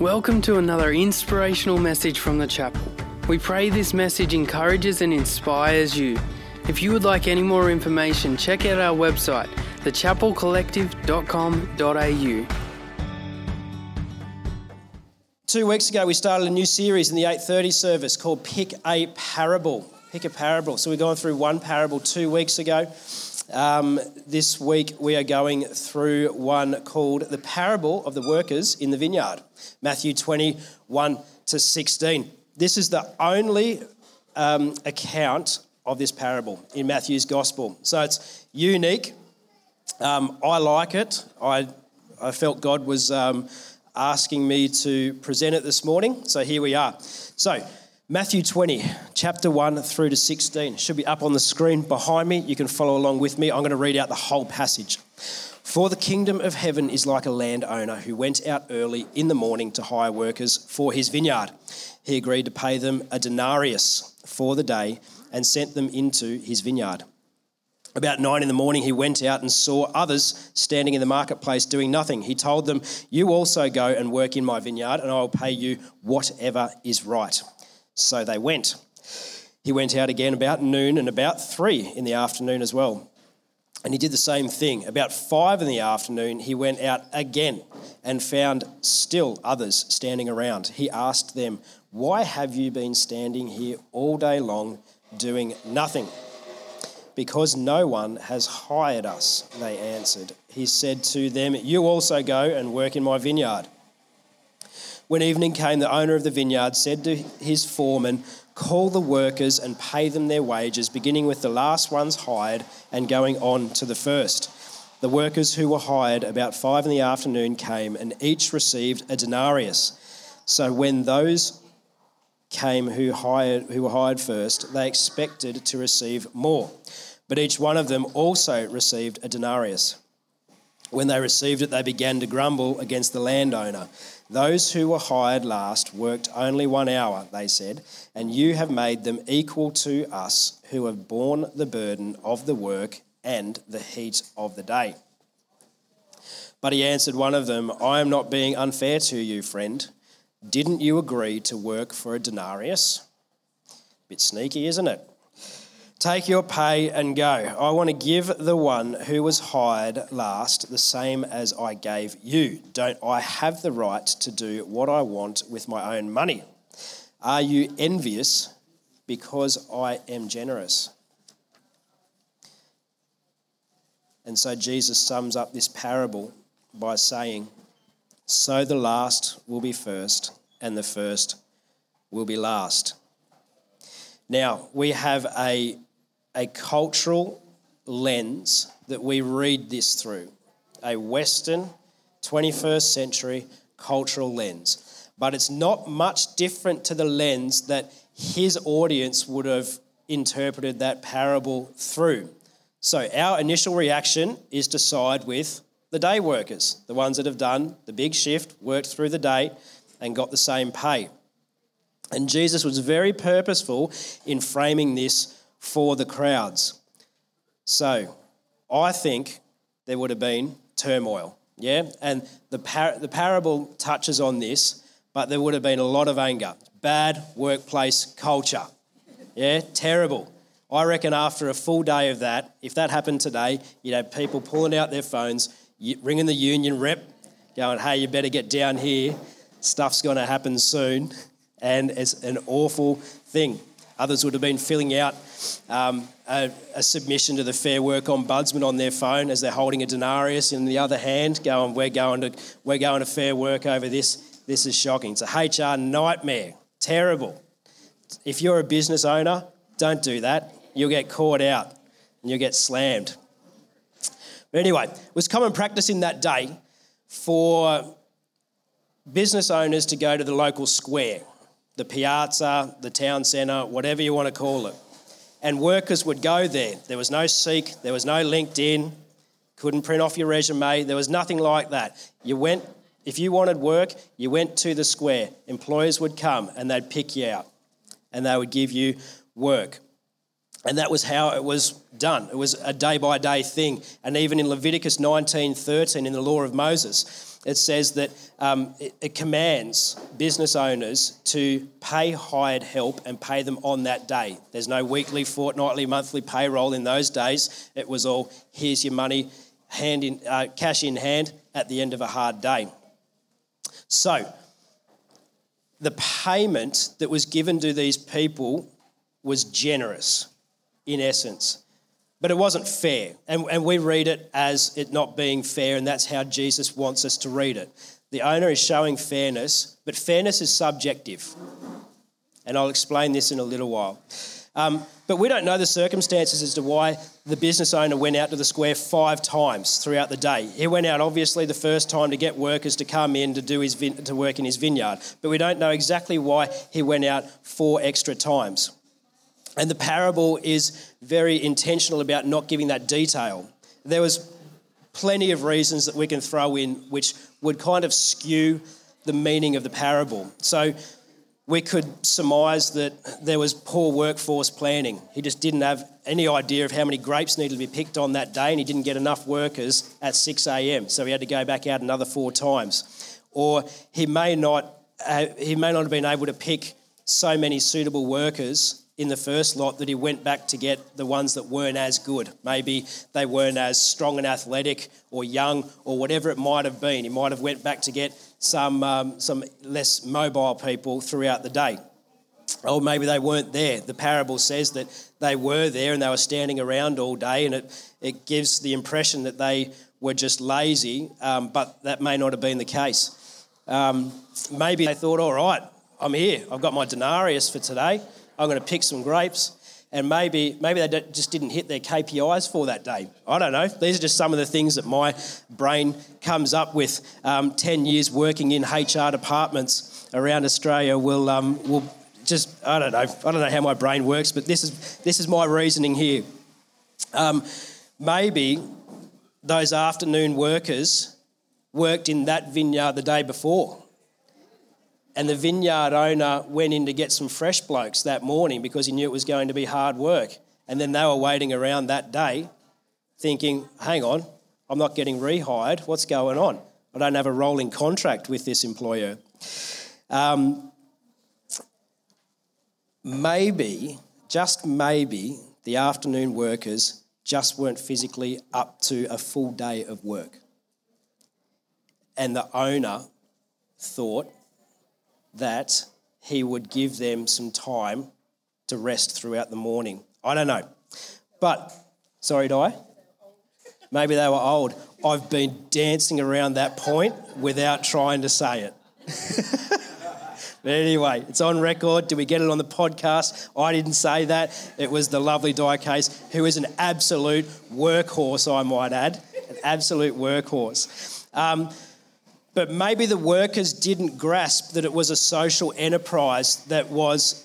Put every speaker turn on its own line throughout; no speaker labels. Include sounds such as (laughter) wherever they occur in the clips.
Welcome to another inspirational message from the chapel. We pray this message encourages and inspires you. If you would like any more information, check out our website, thechapelcollective.com.au.
Two weeks ago, we started a new series in the 8:30 service called "Pick a Parable." Pick a parable. So we're going through one parable two weeks ago. Um, this week, we are going through one called The Parable of the Workers in the Vineyard, Matthew 21 to 16. This is the only um, account of this parable in Matthew's Gospel. So it's unique. Um, I like it. I, I felt God was um, asking me to present it this morning. So here we are. So, Matthew 20, chapter 1 through to 16. Should be up on the screen behind me. You can follow along with me. I'm going to read out the whole passage. For the kingdom of heaven is like a landowner who went out early in the morning to hire workers for his vineyard. He agreed to pay them a denarius for the day and sent them into his vineyard. About nine in the morning, he went out and saw others standing in the marketplace doing nothing. He told them, You also go and work in my vineyard, and I will pay you whatever is right. So they went. He went out again about noon and about three in the afternoon as well. And he did the same thing. About five in the afternoon, he went out again and found still others standing around. He asked them, Why have you been standing here all day long doing nothing? Because no one has hired us, they answered. He said to them, You also go and work in my vineyard. When evening came, the owner of the vineyard said to his foreman, Call the workers and pay them their wages, beginning with the last ones hired and going on to the first. The workers who were hired about five in the afternoon came, and each received a denarius. So when those came who, hired, who were hired first, they expected to receive more. But each one of them also received a denarius. When they received it, they began to grumble against the landowner. Those who were hired last worked only one hour, they said, and you have made them equal to us who have borne the burden of the work and the heat of the day. But he answered one of them, I am not being unfair to you, friend. Didn't you agree to work for a denarius? Bit sneaky, isn't it? Take your pay and go. I want to give the one who was hired last the same as I gave you. Don't I have the right to do what I want with my own money? Are you envious because I am generous? And so Jesus sums up this parable by saying, So the last will be first, and the first will be last. Now, we have a a cultural lens that we read this through, a Western 21st century cultural lens. But it's not much different to the lens that his audience would have interpreted that parable through. So our initial reaction is to side with the day workers, the ones that have done the big shift, worked through the day, and got the same pay. And Jesus was very purposeful in framing this for the crowds. So I think there would have been turmoil, yeah? And the, par- the parable touches on this, but there would have been a lot of anger. Bad workplace culture, yeah? Terrible. I reckon after a full day of that, if that happened today, you'd have people pulling out their phones, ringing the union rep, going, hey, you better get down here. Stuff's going to happen soon. And it's an awful thing. Others would have been filling out um, a, a, submission to the Fair Work Ombudsman on their phone as they're holding a denarius in the other hand, going, "We're going to we're going to Fair Work over this. This is shocking. It's a HR nightmare. Terrible. If you're a business owner, don't do that. You'll get caught out and you'll get slammed. But anyway, it was common practice in that day for business owners to go to the local square the piazza, the town centre, whatever you want to call it. And workers would go there. There was no Seek, there was no LinkedIn, couldn't print off your resume, there was nothing like that. You went, if you wanted work, you went to the square. Employers would come and they'd pick you out and they would give you work. And that was how it was done. It was a day by day thing. And even in Leviticus 19:13, in the law of Moses, it says that um, it, it commands business owners to pay hired help and pay them on that day. There's no weekly, fortnightly, monthly payroll in those days. It was all here's your money, hand in, uh, cash in hand at the end of a hard day. So, the payment that was given to these people was generous in essence. But it wasn't fair. And, and we read it as it not being fair, and that's how Jesus wants us to read it. The owner is showing fairness, but fairness is subjective. And I'll explain this in a little while. Um, but we don't know the circumstances as to why the business owner went out to the square five times throughout the day. He went out obviously the first time to get workers to come in to do his vin- to work in his vineyard, but we don't know exactly why he went out four extra times. And the parable is very intentional about not giving that detail. There was plenty of reasons that we can throw in which would kind of skew the meaning of the parable. So we could surmise that there was poor workforce planning. He just didn't have any idea of how many grapes needed to be picked on that day, and he didn't get enough workers at 6 a.m., so he had to go back out another four times. Or he may not, uh, he may not have been able to pick so many suitable workers in the first lot that he went back to get the ones that weren't as good. Maybe they weren't as strong and athletic or young or whatever it might have been. He might have went back to get some, um, some less mobile people throughout the day. Or maybe they weren't there. The parable says that they were there and they were standing around all day, and it, it gives the impression that they were just lazy, um, but that may not have been the case. Um, maybe they thought, all right, I'm here. I've got my denarius for today. I'm going to pick some grapes. And maybe, maybe they just didn't hit their KPIs for that day. I don't know. These are just some of the things that my brain comes up with. Um, 10 years working in HR departments around Australia will, um, will just, I don't know. I don't know how my brain works, but this is, this is my reasoning here. Um, maybe those afternoon workers worked in that vineyard the day before and the vineyard owner went in to get some fresh blokes that morning because he knew it was going to be hard work. And then they were waiting around that day thinking, hang on, I'm not getting rehired. What's going on? I don't have a rolling contract with this employer. Um, maybe, just maybe, the afternoon workers just weren't physically up to a full day of work. And the owner thought, that he would give them some time to rest throughout the morning. I don't know. But, sorry, Di? Maybe they were old. I've been dancing around that point without trying to say it. (laughs) but anyway, it's on record. Did we get it on the podcast? I didn't say that. It was the lovely Di Case, who is an absolute workhorse, I might add. An absolute workhorse. Um, but maybe the workers didn't grasp that it was a social enterprise that was,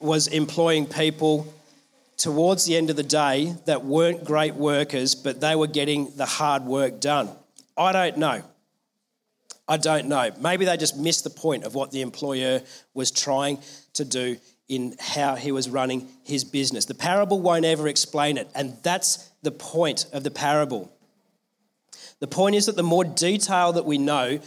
was employing people towards the end of the day that weren't great workers, but they were getting the hard work done. I don't know. I don't know. Maybe they just missed the point of what the employer was trying to do in how he was running his business. The parable won't ever explain it, and that's the point of the parable. The point is that the more detail that we know,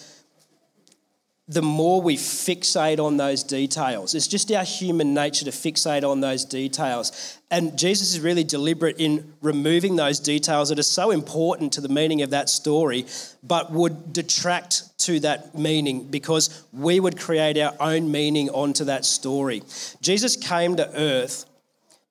the more we fixate on those details. It's just our human nature to fixate on those details. And Jesus is really deliberate in removing those details that are so important to the meaning of that story, but would detract to that meaning because we would create our own meaning onto that story. Jesus came to earth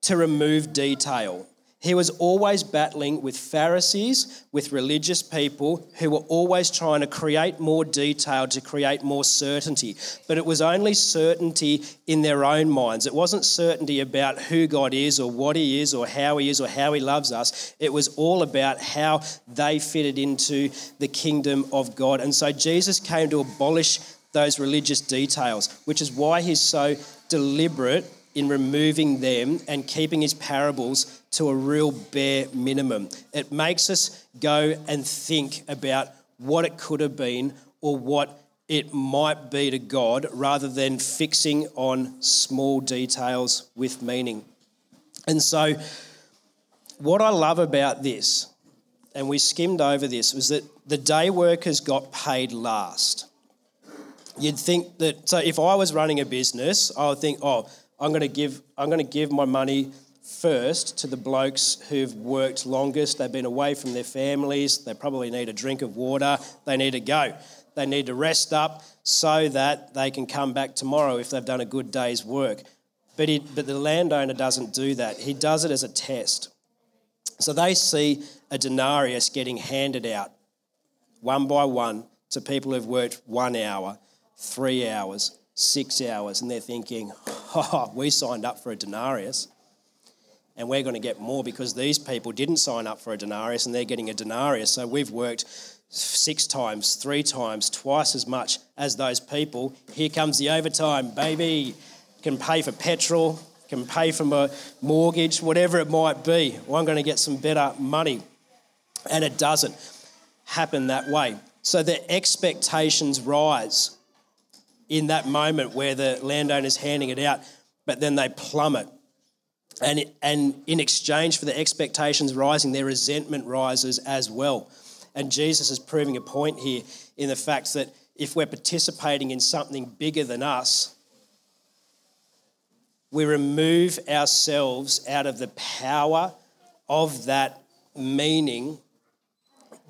to remove detail. He was always battling with Pharisees, with religious people who were always trying to create more detail, to create more certainty. But it was only certainty in their own minds. It wasn't certainty about who God is or what He is or how He is or how He loves us. It was all about how they fitted into the kingdom of God. And so Jesus came to abolish those religious details, which is why He's so deliberate in removing them and keeping his parables to a real bare minimum. It makes us go and think about what it could have been or what it might be to God rather than fixing on small details with meaning. And so, what I love about this, and we skimmed over this, was that the day workers got paid last. You'd think that, so if I was running a business, I would think, oh, I'm going to give, I'm going to give my money first to the blokes who've worked longest. They've been away from their families. They probably need a drink of water. They need to go. They need to rest up so that they can come back tomorrow if they've done a good day's work. But, he, but the landowner doesn't do that. He does it as a test. So they see a denarius getting handed out one by one to people who've worked one hour, three hours, six hours, and they're thinking, (laughs) oh, we signed up for a denarius and we're going to get more because these people didn't sign up for a denarius and they're getting a denarius. So we've worked six times, three times, twice as much as those people. Here comes the overtime, baby. Can pay for petrol, can pay for my mortgage, whatever it might be. Well, I'm going to get some better money. And it doesn't happen that way. So the expectations rise in that moment where the landowner's handing it out, but then they plummet and, and in exchange for the expectations rising, their resentment rises as well. And Jesus is proving a point here in the fact that if we're participating in something bigger than us, we remove ourselves out of the power of that meaning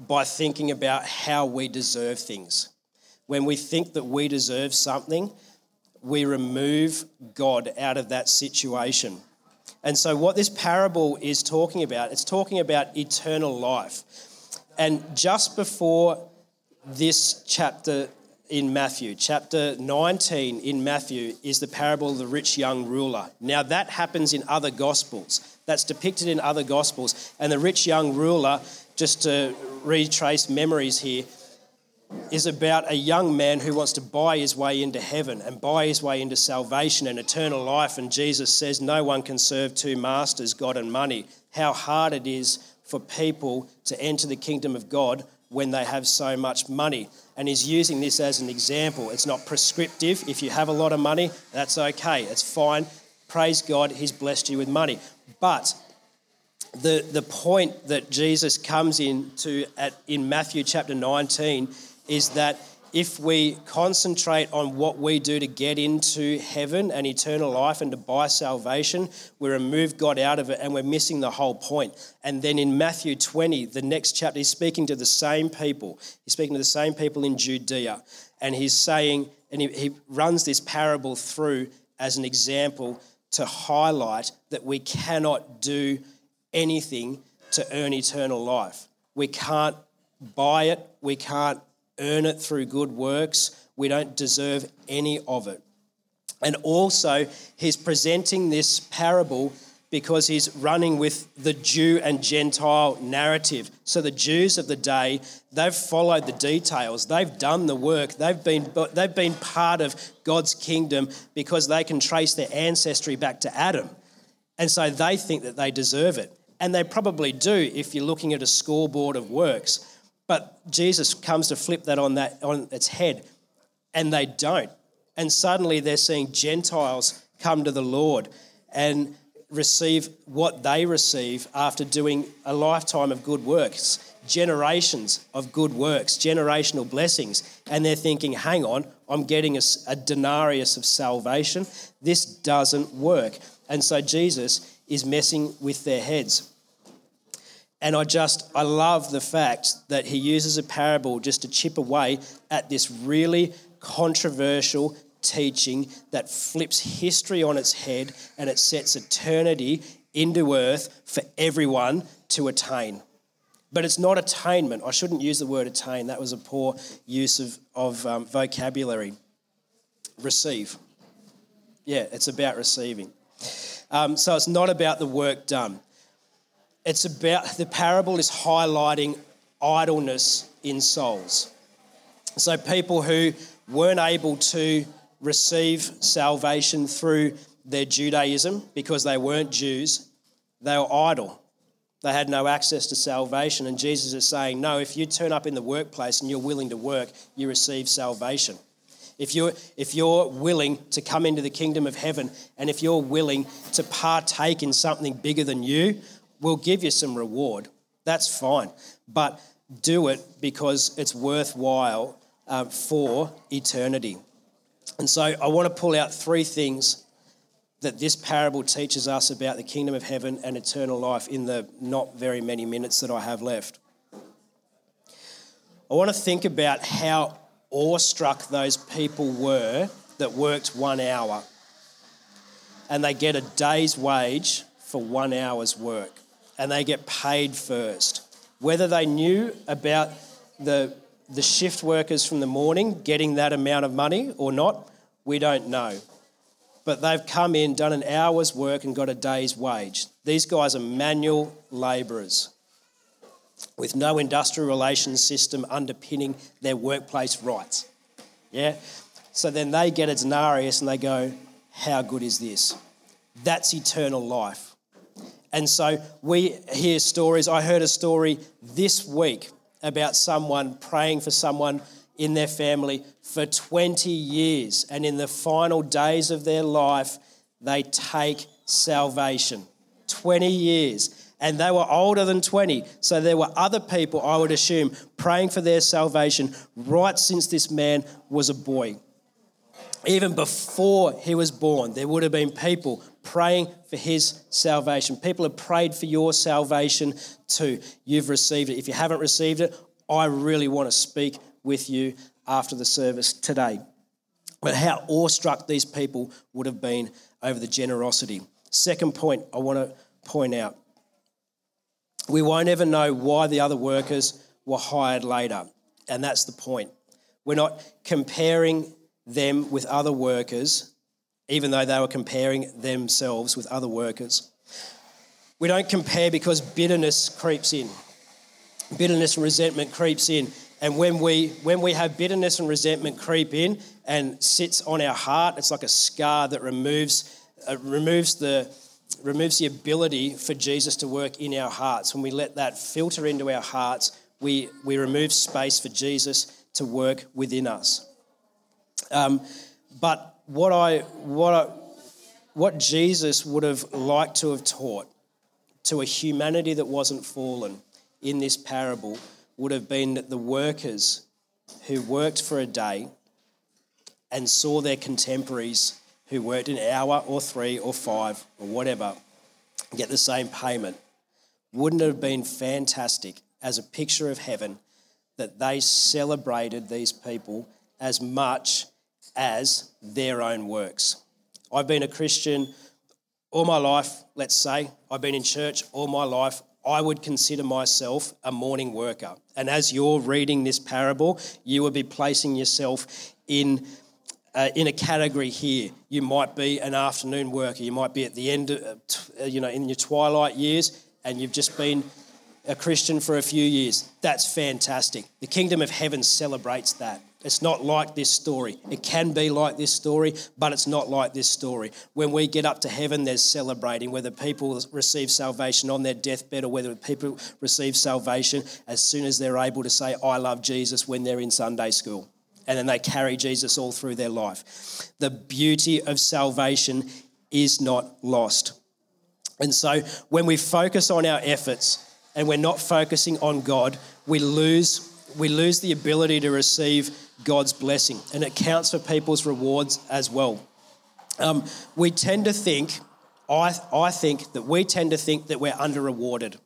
by thinking about how we deserve things. When we think that we deserve something, we remove God out of that situation. And so, what this parable is talking about, it's talking about eternal life. And just before this chapter in Matthew, chapter 19 in Matthew, is the parable of the rich young ruler. Now, that happens in other gospels. That's depicted in other gospels. And the rich young ruler, just to retrace memories here, is about a young man who wants to buy his way into heaven and buy his way into salvation and eternal life. And Jesus says, No one can serve two masters, God and money. How hard it is for people to enter the kingdom of God when they have so much money. And he's using this as an example. It's not prescriptive. If you have a lot of money, that's okay, it's fine. Praise God, he's blessed you with money. But the, the point that Jesus comes into at, in Matthew chapter 19 is that if we concentrate on what we do to get into heaven and eternal life and to buy salvation, we remove God out of it and we're missing the whole point. And then in Matthew 20, the next chapter, he's speaking to the same people. He's speaking to the same people in Judea. And he's saying, and he, he runs this parable through as an example to highlight that we cannot do anything to earn eternal life. We can't buy it, we can't earn it through good works. We don't deserve any of it. And also, he's presenting this parable because he's running with the Jew and Gentile narrative. So the Jews of the day, they've followed the details, they've done the work, they've been, they've been part of God's kingdom because they can trace their ancestry back to Adam. And so they think that they deserve it. And they probably do if you're looking at a scoreboard of works. But Jesus comes to flip that on that on its head, and they don't. And suddenly they're seeing Gentiles come to the Lord and receive what they receive after doing a lifetime of good works, generations of good works, generational blessings. And they're thinking, hang on, I'm getting a, a denarius of salvation. This doesn't work. And so Jesus is messing with their heads. And I just, I love the fact that he uses a parable just to chip away at this really controversial teaching that flips history on its head and it sets eternity into earth for everyone to attain. But it's not attainment. I shouldn't use the word attain. That was a poor use of, of um, vocabulary. Receive. Yeah, it's about receiving. Um, so it's not about the work done it's about the parable is highlighting idleness in souls. So, people who weren't able to receive salvation through their Judaism because they weren't Jews, they were idle. They had no access to salvation. And Jesus is saying, No, if you turn up in the workplace and you're willing to work, you receive salvation. If you're, if you're willing to come into the kingdom of heaven and if you're willing to partake in something bigger than you, we'll give you some reward. That's fine. But do it because it's worthwhile uh, for eternity. And so I want to pull out three things that this parable teaches us about the kingdom of heaven and eternal life in the not very many minutes that I have left. I want to think about how awestruck those people were that worked one hour and they get a day's wage for one hour's work and they get paid first. Whether they knew about the, the shift workers from the morning getting that amount of money or not, we don't know. But they've come in, done an hour's work, and got a day's wage. These guys are manual labourers with no industrial relations system underpinning their workplace rights. Yeah? So then they get a denarius and they go, How good is this? That's eternal life. And so we hear stories. I heard a story this week about someone praying for someone in their family for 20 years. And in the final days of their life, they take salvation. 20 years and they were older than 20. So there were other people, I would assume, praying for their salvation right since this man was a boy. Even before he was born, there would have been people praying for his salvation. People have prayed for your salvation too. You've received it. If you haven't received it, I really want to speak with you after the service today. But how awestruck these people would have been over the generosity. Second point I want to point out we won't ever know why the other workers were hired later. And that's the point. We're not comparing them with other workers, even though they were comparing themselves with other workers. We don't compare because bitterness creeps in. Bitterness and resentment creeps in. And when we, when we have bitterness and resentment creep in and sits on our heart, it's like a scar that removes, uh, removes the, removes the ability for Jesus to work in our hearts. When we let that filter into our hearts, we, we remove space for Jesus to work within us. Um, but what I, what I, what Jesus would have liked to have taught to a humanity that wasn't fallen in this parable would have been that the workers who worked for a day and saw their contemporaries who worked an hour or three or five or whatever get the same payment. Wouldn't it have been fantastic as a picture of heaven that they celebrated these people as much as their own works? I've been a Christian all my life, let's say. I've been in church all my life. I would consider myself a morning worker. And as you're reading this parable, you would be placing yourself in uh, in a category here. You might be an afternoon worker. You might be at the end, of, uh, you know, in your twilight years, and you've just been a Christian for a few years. That's fantastic. The kingdom of heaven celebrates that. It's not like this story. It can be like this story, but it's not like this story. When we get up to heaven, there's celebrating whether people receive salvation on their deathbed or whether people receive salvation as soon as they're able to say, I love Jesus when they're in Sunday school and then they carry Jesus all through their life. The beauty of salvation is not lost. And so when we focus on our efforts and we're not focusing on God, we lose we lose the ability to receive God's blessing, and it counts for people's rewards as well. Um, we tend to think, I, I think that we tend to think that we're under rewarded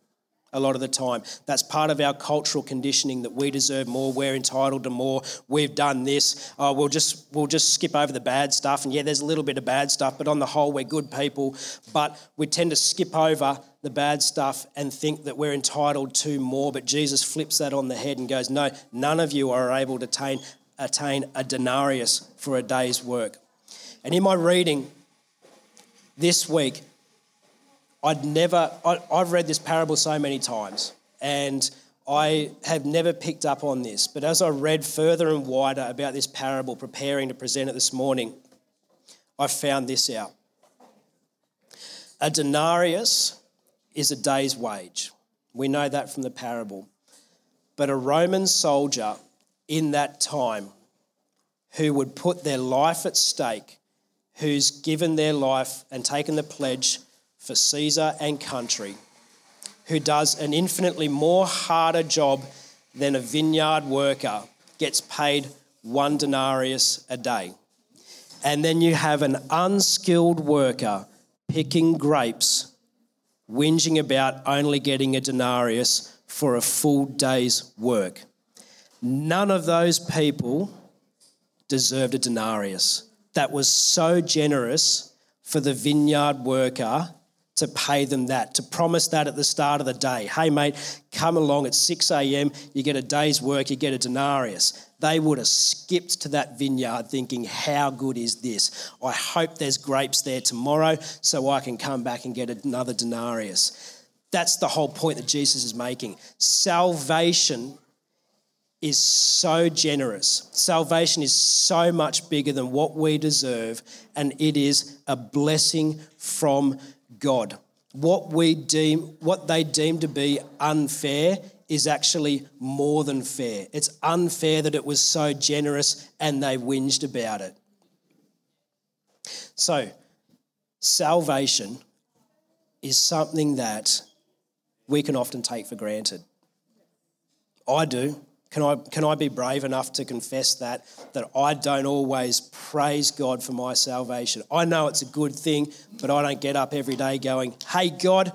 a lot of the time. That's part of our cultural conditioning that we deserve more, we're entitled to more, we've done this. Uh, we'll just we'll just skip over the bad stuff. And yeah, there's a little bit of bad stuff, but on the whole, we're good people. But we tend to skip over the bad stuff and think that we're entitled to more. But Jesus flips that on the head and goes, No, none of you are able to attain, attain a denarius for a day's work. And in my reading this week, I'd never, I, I've read this parable so many times and I have never picked up on this. But as I read further and wider about this parable, preparing to present it this morning, I found this out. A denarius is a day's wage. We know that from the parable. But a Roman soldier in that time who would put their life at stake, who's given their life and taken the pledge for Caesar and country, who does an infinitely more harder job than a vineyard worker, gets paid one denarius a day. And then you have an unskilled worker picking grapes, whinging about only getting a denarius for a full day's work. None of those people deserved a denarius. That was so generous for the vineyard worker to pay them that, to promise that at the start of the day. Hey, mate, come along at 6 a.m., you get a day's work, you get a denarius. They would have skipped to that vineyard thinking, How good is this? I hope there's grapes there tomorrow so I can come back and get another denarius. That's the whole point that Jesus is making. Salvation is so generous. Salvation is so much bigger than what we deserve, and it is a blessing from God. What we deem, what they deem to be unfair is actually more than fair. It's unfair that it was so generous and they whinged about it. So, salvation is something that we can often take for granted. I do. Can I, can I be brave enough to confess that? That I don't always praise God for my salvation. I know it's a good thing, but I don't get up every day going, hey, God,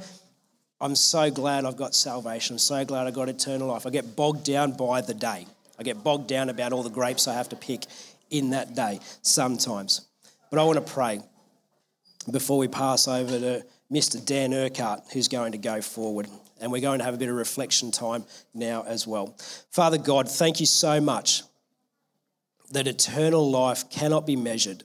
I'm so glad I've got salvation. I'm so glad I got eternal life. I get bogged down by the day. I get bogged down about all the grapes I have to pick in that day sometimes. But I want to pray before we pass over to Mr. Dan Urquhart, who's going to go forward and we're going to have a bit of reflection time now as well. Father God, thank you so much that eternal life cannot be measured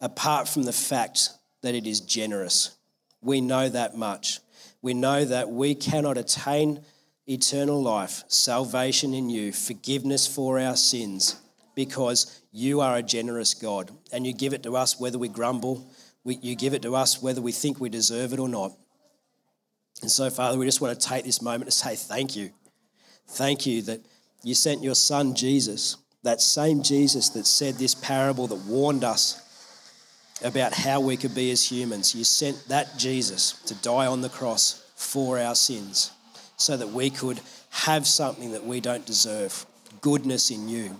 apart from the fact that it is generous. We know that much. We know that we cannot attain eternal life, salvation in you, forgiveness for our sins, because you are a generous God and you give it to us whether we grumble, you give it to us whether we think we deserve it or not. And so, Father, we just want to take this moment to say thank you. Thank you that you sent your son, Jesus, that same Jesus that said this parable that warned us about how we could be as humans. You sent that Jesus to die on the cross for our sins so that we could have something that we don't deserve goodness in you,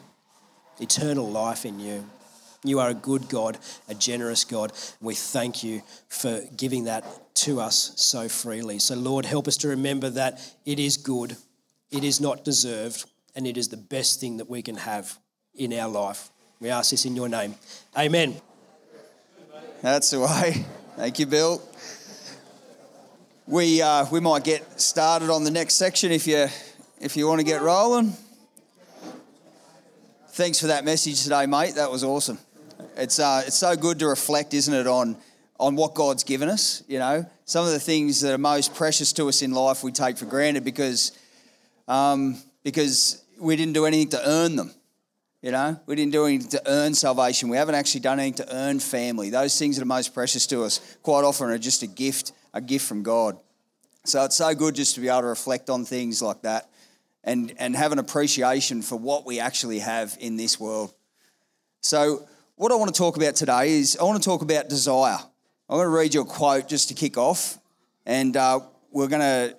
eternal life in you. You are a good God, a generous God. We thank you for giving that to us so freely. So, Lord, help us to remember that it is good, it is not deserved, and it is the best thing that we can have in our life. We ask this in your name. Amen.
That's the way. Thank you, Bill. We, uh, we might get started on the next section if you, if you want to get rolling. Thanks for that message today, mate. That was awesome. It's, uh, it's so good to reflect, isn't it, on, on what God's given us. You know, some of the things that are most precious to us in life we take for granted because, um, because we didn't do anything to earn them. You know, we didn't do anything to earn salvation. We haven't actually done anything to earn family. Those things that are most precious to us quite often are just a gift, a gift from God. So it's so good just to be able to reflect on things like that and, and have an appreciation for what we actually have in this world. So what I want to talk about today is I want to talk about desire. I'm going to read you a quote just to kick off, and uh, we're going to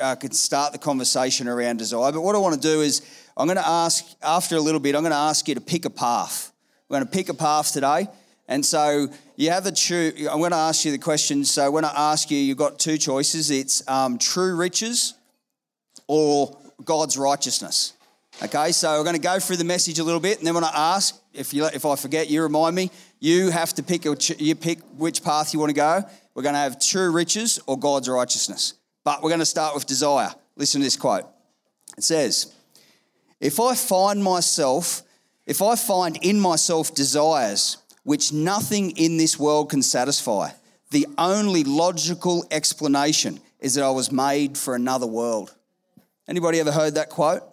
uh, start the conversation around desire. But what I want to do is I'm going to ask, after a little bit, I'm going to ask you to pick a path. We're going to pick a path today. And so you have a true, I'm going to ask you the question. So when I ask you, you've got two choices it's um, true riches or God's righteousness. Okay, so we're going to go through the message a little bit, and then when I ask, if you if I forget, you remind me. You have to pick you pick which path you want to go. We're going to have true riches or God's righteousness. But we're going to start with desire. Listen to this quote. It says, "If I find myself, if I find in myself desires which nothing in this world can satisfy, the only logical explanation is that I was made for another world." Anybody ever heard that quote?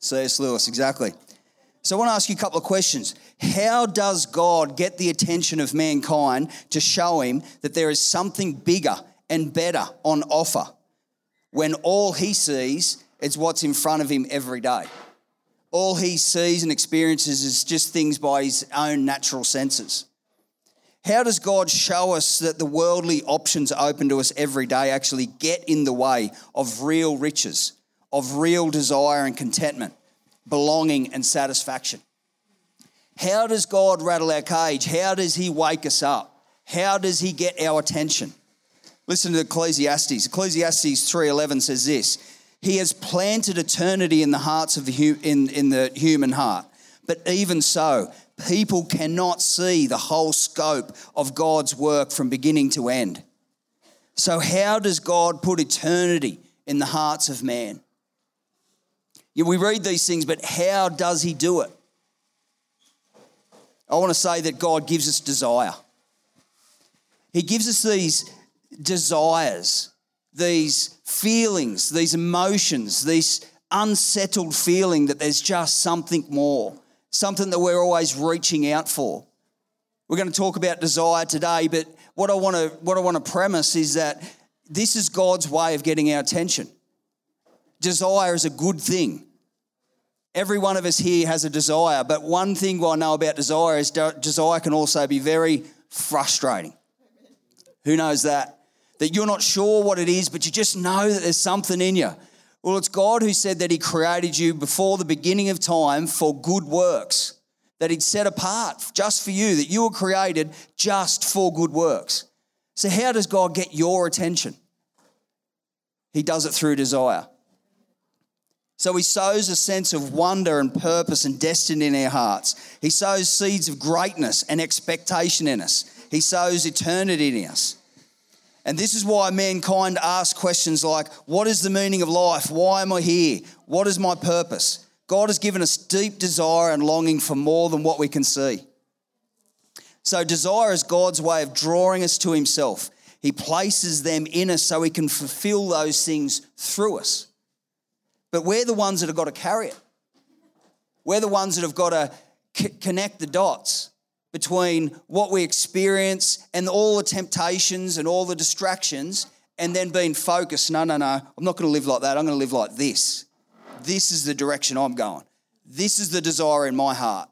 C.S. Lewis, exactly. So I want to ask you a couple of questions. How does God get the attention of mankind to show him that there is something bigger and better on offer when all he sees is what's in front of him every day? All he sees and experiences is just things by his own natural senses. How does God show us that the worldly options open to us every day actually get in the way of real riches, of real desire and contentment, belonging and satisfaction? How does God rattle our cage? How does He wake us up? How does He get our attention? Listen to Ecclesiastes. Ecclesiastes 3:11 says this: He has planted eternity in the hearts of the in, in the human heart. But even so, people cannot see the whole scope of God's work from beginning to end. So, how does God put eternity in the hearts of man? Yeah, we read these things, but how does He do it? I want to say that God gives us desire. He gives us these desires, these feelings, these emotions, this unsettled feeling that there's just something more something that we're always reaching out for. We're going to talk about desire today, but what I want to what I want to premise is that this is God's way of getting our attention. Desire is a good thing. Every one of us here has a desire, but one thing I know about desire is desire can also be very frustrating. Who knows that? That you're not sure what it is, but you just know that there's something in you. Well, it's God who said that He created you before the beginning of time for good works, that He'd set apart just for you, that you were created just for good works. So, how does God get your attention? He does it through desire. So he sows a sense of wonder and purpose and destiny in our hearts. He sows seeds of greatness and expectation in us. He sows eternity in us. And this is why mankind asks questions like What is the meaning of life? Why am I here? What is my purpose? God has given us deep desire and longing for more than what we can see. So, desire is God's way of drawing us to Himself. He places them in us so He can fulfill those things through us. But we're the ones that have got to carry it. We're the ones that have got to c- connect the dots between what we experience and all the temptations and all the distractions and then being focused no, no, no, I'm not going to live like that. I'm going to live like this. This is the direction I'm going. This is the desire in my heart.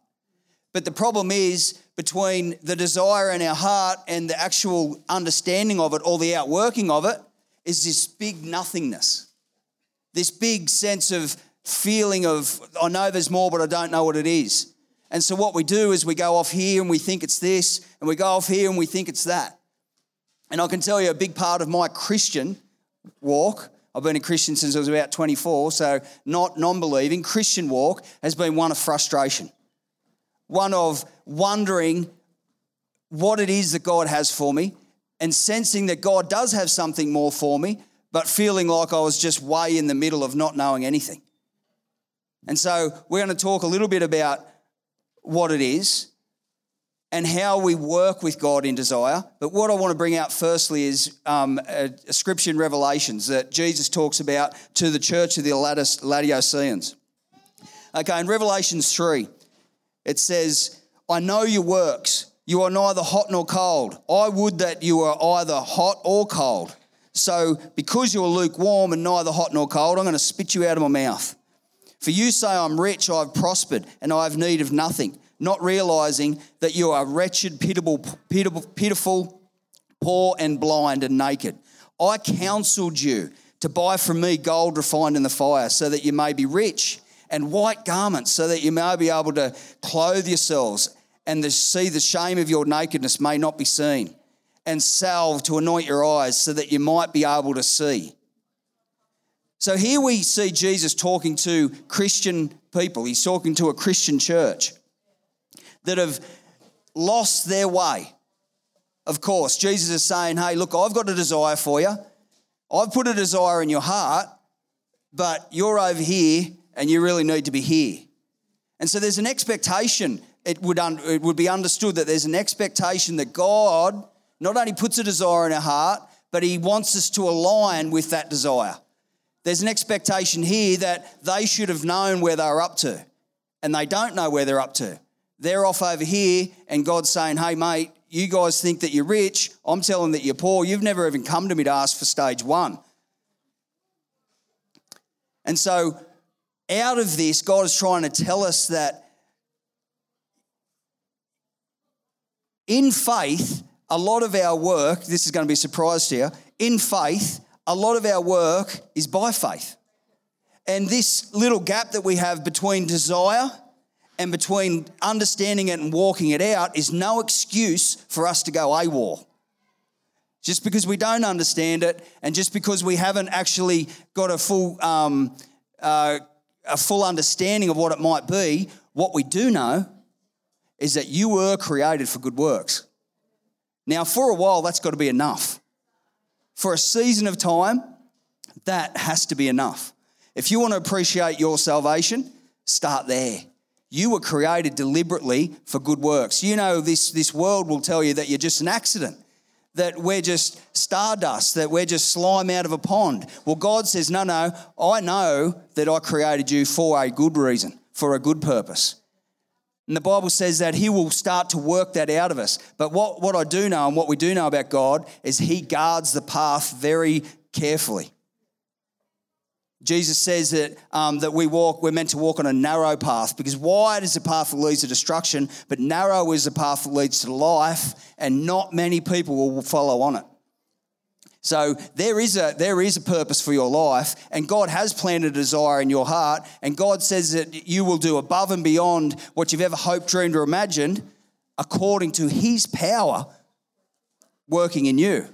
But the problem is between the desire in our heart and the actual understanding of it or the outworking of it is this big nothingness. This big sense of feeling of, I know there's more, but I don't know what it is. And so what we do is we go off here and we think it's this, and we go off here and we think it's that. And I can tell you a big part of my Christian walk, I've been a Christian since I was about 24, so not non believing, Christian walk has been one of frustration, one of wondering what it is that God has for me and sensing that God does have something more for me, but feeling like I was just way in the middle of not knowing anything. And so we're going to talk a little bit about what it is and how we work with God in desire. But what I want to bring out firstly is um, a, a, scripture in Revelations that Jesus talks about to the church of the Laodiceans. Okay, in Revelations 3, it says, I know your works. You are neither hot nor cold. I would that you were either hot or cold. So, because you're lukewarm and neither hot nor cold, I'm going to spit you out of my mouth. For you say, I'm rich, I've prospered, and I have need of nothing, not realizing that you are wretched, pitiable, pitiful, poor, and blind and naked. I counseled you to buy from me gold refined in the fire, so that you may be rich, and white garments, so that you may be able to clothe yourselves, and to see the shame of your nakedness may not be seen, and salve to anoint your eyes, so that you might be able to see. So here we see Jesus talking to Christian people. He's talking to a Christian church that have lost their way. Of course, Jesus is saying, Hey, look, I've got a desire for you. I've put a desire in your heart, but you're over here and you really need to be here. And so there's an expectation. It would, un- it would be understood that there's an expectation that God not only puts a desire in our heart, but He wants us to align with that desire. There's an expectation here that they should have known where they're up to, and they don't know where they're up to. They're off over here, and God's saying, Hey, mate, you guys think that you're rich. I'm telling that you're poor. You've never even come to me to ask for stage one. And so out of this, God is trying to tell us that in faith, a lot of our work, this is going to be a surprise to you, in faith, a lot of our work is by faith. And this little gap that we have between desire and between understanding it and walking it out is no excuse for us to go AWOL. Just because we don't understand it and just because we haven't actually got a full, um, uh, a full understanding of what it might be, what we do know is that you were created for good works. Now, for a while, that's got to be enough. For a season of time, that has to be enough. If you want to appreciate your salvation, start there. You were created deliberately for good works. You know, this, this world will tell you that you're just an accident, that we're just stardust, that we're just slime out of a pond. Well, God says, no, no, I know that I created you for a good reason, for a good purpose. And the Bible says that He will start to work that out of us. But what, what I do know and what we do know about God is He guards the path very carefully. Jesus says that, um, that we walk, we're meant to walk on a narrow path because wide is the path that leads to destruction, but narrow is the path that leads to life, and not many people will follow on it. So there is a there is a purpose for your life, and God has planted a desire in your heart, and God says that you will do above and beyond what you've ever hoped, dreamed, or imagined, according to His power working in you.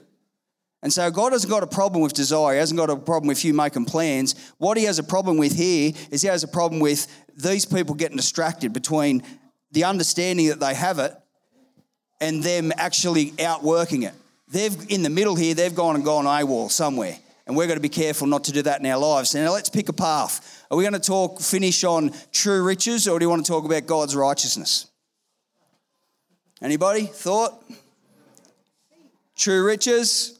And so God hasn't got a problem with desire. He hasn't got a problem with you making plans. What he has a problem with here is he has a problem with these people getting distracted between the understanding that they have it and them actually outworking it they've in the middle here, they've gone and gone AWOL somewhere. And we're going to be careful not to do that in our lives. Now let's pick a path. Are we going to talk finish on true riches or do you want to talk about God's righteousness? Anybody? Thought? True riches,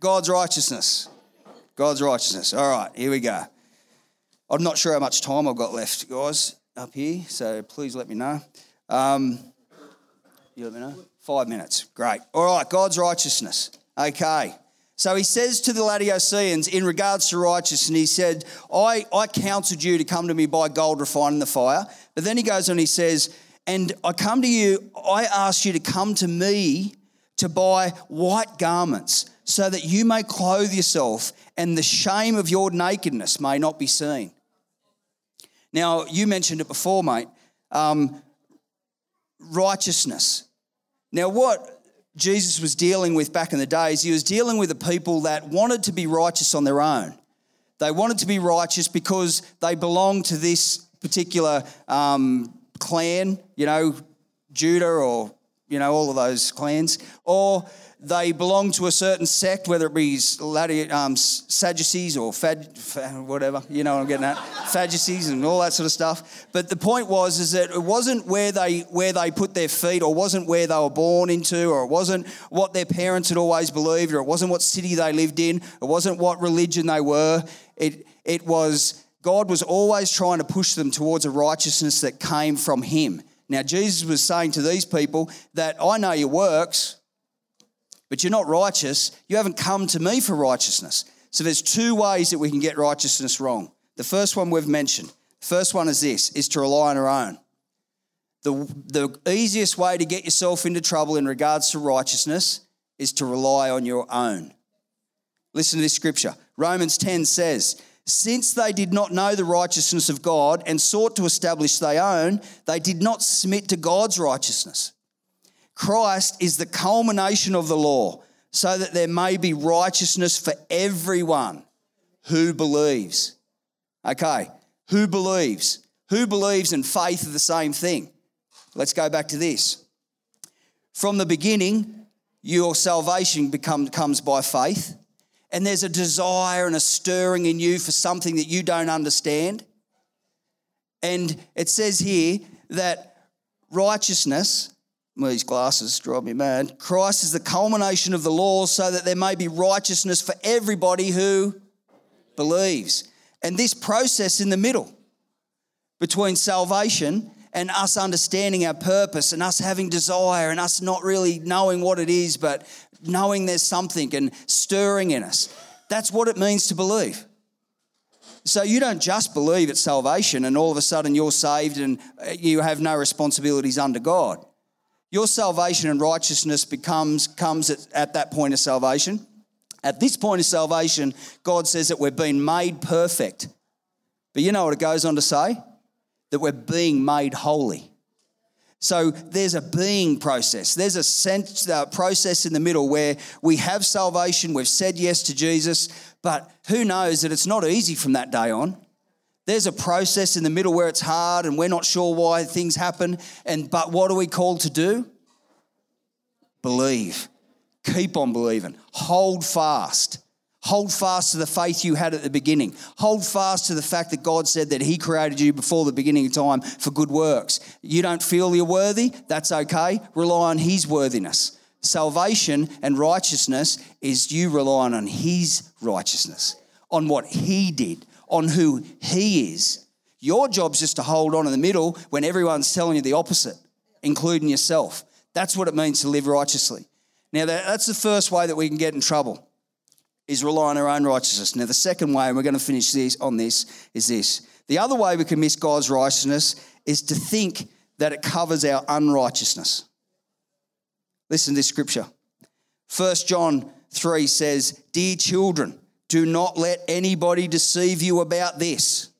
God's righteousness. God's righteousness. All right, here we go. I'm not sure how much time I've got left, guys, up here, so please let me know. Um, you let me know? Five minutes. Great. All right, God's righteousness. Okay. So he says to the Laodiceans in regards to righteousness, he said, I, I counseled you to come to me buy gold refined in the fire. But then he goes on he says, And I come to you, I ask you to come to me to buy white garments so that you may clothe yourself and the shame of your nakedness may not be seen. Now, you mentioned it before, mate. Um, righteousness. Now, what Jesus was dealing with back in the days, he was dealing with the people that wanted to be righteous on their own. They wanted to be righteous because they belonged to this particular um, clan, you know, Judah or, you know, all of those clans, or they belong to a certain sect, whether it be um, Sadducees or Fad, whatever, you know what I'm getting at, (laughs) Sadducees and all that sort of stuff. But the point was is that it wasn't where they where they put their feet, or wasn't where they were born into, or it wasn't what their parents had always believed, or it wasn't what city they lived in, it wasn't what religion they were. It it was God was always trying to push them towards a righteousness that came from Him. Now Jesus was saying to these people that I know your works but you're not righteous. You haven't come to me for righteousness. So there's two ways that we can get righteousness wrong. The first one we've mentioned. The first one is this, is to rely on our own. The, the easiest way to get yourself into trouble in regards to righteousness is to rely on your own. Listen to this scripture. Romans 10 says, Since they did not know the righteousness of God and sought to establish their own, they did not submit to God's righteousness. Christ is the culmination of the law, so that there may be righteousness for everyone who believes. Okay, who believes? Who believes and faith are the same thing? Let's go back to this. From the beginning, your salvation become, comes by faith, and there's a desire and a stirring in you for something that you don't understand. And it says here that righteousness these glasses drive me mad. Christ is the culmination of the law so that there may be righteousness for everybody who believes. And this process in the middle between salvation and us understanding our purpose and us having desire and us not really knowing what it is, but knowing there's something and stirring in us. That's what it means to believe. So you don't just believe it's salvation and all of a sudden you're saved and you have no responsibilities under God. Your salvation and righteousness becomes comes at, at that point of salvation. At this point of salvation, God says that we're being made perfect. But you know what it goes on to say? That we're being made holy. So there's a being process. There's a sense, uh, process in the middle where we have salvation, we've said yes to Jesus, but who knows that it's not easy from that day on. There's a process in the middle where it's hard and we're not sure why things happen. And but what are we called to do? Believe. Keep on believing. Hold fast. Hold fast to the faith you had at the beginning. Hold fast to the fact that God said that He created you before the beginning of time for good works. You don't feel you're worthy? That's okay. Rely on His worthiness. Salvation and righteousness is you relying on His righteousness, on what He did, on who He is. Your job's just to hold on in the middle when everyone's telling you the opposite, including yourself. That's what it means to live righteously. Now, that's the first way that we can get in trouble, is rely on our own righteousness. Now, the second way, and we're going to finish this on this, is this. The other way we can miss God's righteousness is to think that it covers our unrighteousness. Listen to this scripture. 1 John 3 says, Dear children, do not let anybody deceive you about this.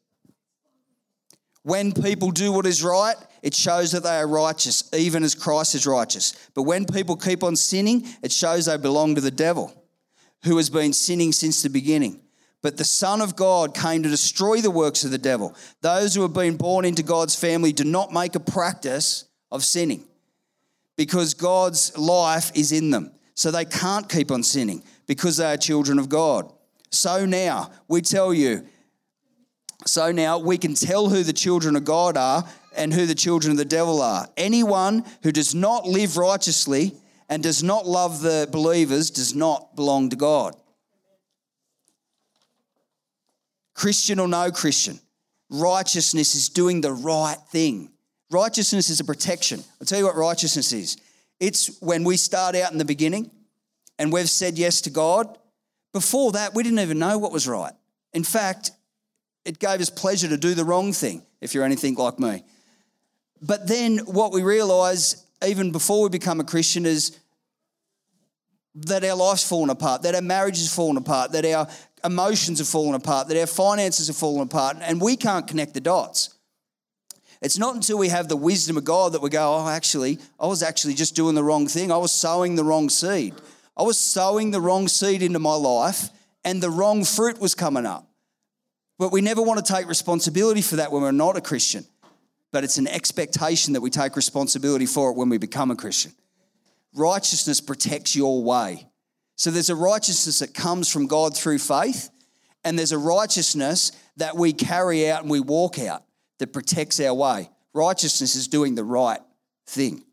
When people do what is right, it shows that they are righteous, even as Christ is righteous. But when people keep on sinning, it shows they belong to the devil, who has been sinning since the beginning. But the Son of God came to destroy the works of the devil. Those who have been born into God's family do not make a practice of sinning because God's life is in them. So they can't keep on sinning because they are children of God. So now we tell you, so now we can tell who the children of God are and who the children of the devil are. Anyone who does not live righteously and does not love the believers does not belong to God. Christian or no Christian, righteousness is doing the right thing. Righteousness is a protection. I'll tell you what righteousness is it's when we start out in the beginning and we've said yes to God. Before that, we didn't even know what was right. In fact, it gave us pleasure to do the wrong thing, if you're anything like me. But then what we realize, even before we become a Christian, is that our life's fallen apart, that our marriage has fallen apart, that our emotions have fallen apart, that our finances have fallen apart, and we can't connect the dots. It's not until we have the wisdom of God that we go, oh, actually, I was actually just doing the wrong thing. I was sowing the wrong seed. I was sowing the wrong seed into my life, and the wrong fruit was coming up. But we never want to take responsibility for that when we're not a Christian. But it's an expectation that we take responsibility for it when we become a Christian. Righteousness protects your way. So there's a righteousness that comes from God through faith, and there's a righteousness that we carry out and we walk out that protects our way. Righteousness is doing the right thing.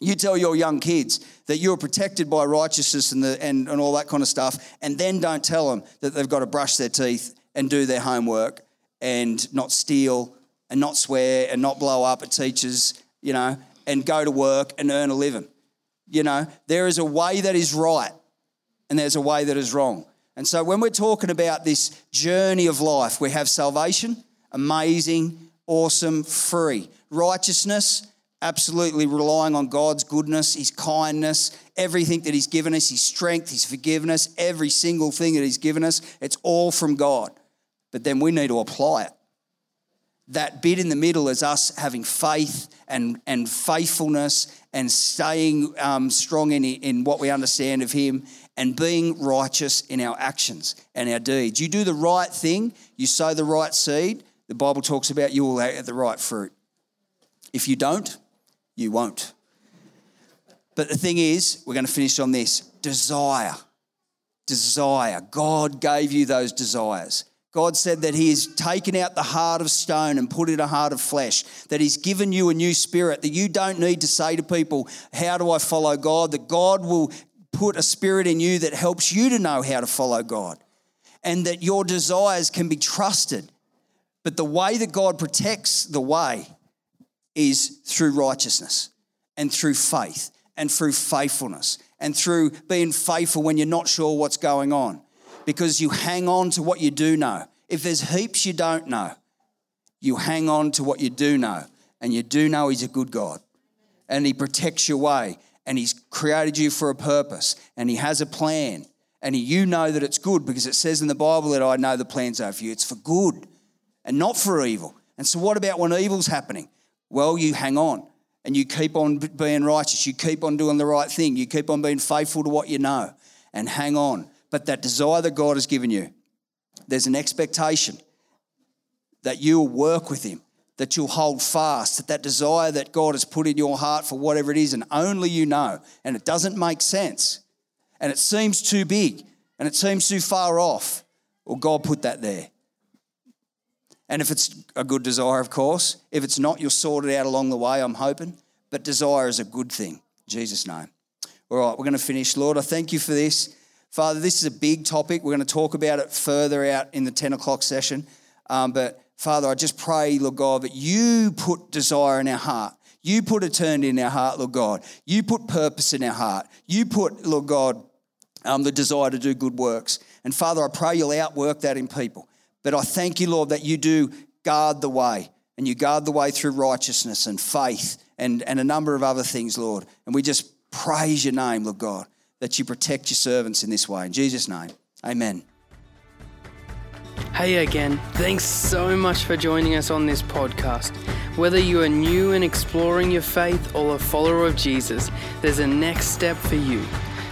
You tell your young kids that you're protected by righteousness and, the, and, and all that kind of stuff, and then don't tell them that they've got to brush their teeth and do their homework and not steal and not swear and not blow up at teachers, you know, and go to work and earn a living. You know, there is a way that is right and there's a way that is wrong. And so when we're talking about this journey of life, we have salvation, amazing, awesome, free. Righteousness, absolutely relying on God's goodness, His kindness, everything that He's given us, His strength, His forgiveness, every single thing that He's given us, it's all from God. But then we need to apply it. That bit in the middle is us having faith and, and faithfulness and staying um, strong in, in what we understand of Him and being righteous in our actions and our deeds. You do the right thing, you sow the right seed, the Bible talks about you will have the right fruit. If you don't, you won't. But the thing is, we're going to finish on this desire. Desire. God gave you those desires. God said that He has taken out the heart of stone and put in a heart of flesh, that He's given you a new spirit, that you don't need to say to people, How do I follow God? That God will put a spirit in you that helps you to know how to follow God, and that your desires can be trusted but the way that God protects the way is through righteousness and through faith and through faithfulness and through being faithful when you're not sure what's going on because you hang on to what you do know. If there's heaps you don't know, you hang on to what you do know. And you do know He's a good God. And He protects your way. And He's created you for a purpose. And He has a plan. And you know that it's good because it says in the Bible that I know the plans are for you. It's for good and not for evil. And so, what about when evil's happening? Well, you hang on and you keep on being righteous. You keep on doing the right thing. You keep on being faithful to what you know and hang on. But that desire that God has given you, there's an expectation that you'll work with Him, that you'll hold fast, that that desire that God has put in your heart for whatever it is, and only you know, and it doesn't make sense, and it seems too big, and it seems too far off. Well, God put that there. And if it's a good desire, of course. If it's not, you'll sort it out along the way, I'm hoping. But desire is a good thing. In Jesus' name. All right, we're going to finish. Lord, I thank you for this. Father, this is a big topic. We're going to talk about it further out in the 10 o'clock session. Um, but Father, I just pray, Lord God, that you put desire in our heart. You put eternity in our heart, Lord God. You put purpose in our heart. You put, Lord God, um, the desire to do good works. And Father, I pray you'll outwork that in people. But I thank you, Lord, that you do guard the way and you guard the way through righteousness and faith and, and a number of other things, Lord. And we just praise your name, Lord God, that you protect your servants in this way. In Jesus' name, amen.
Hey again, thanks so much for joining us on this podcast. Whether you are new and exploring your faith or a follower of Jesus, there's a next step for you.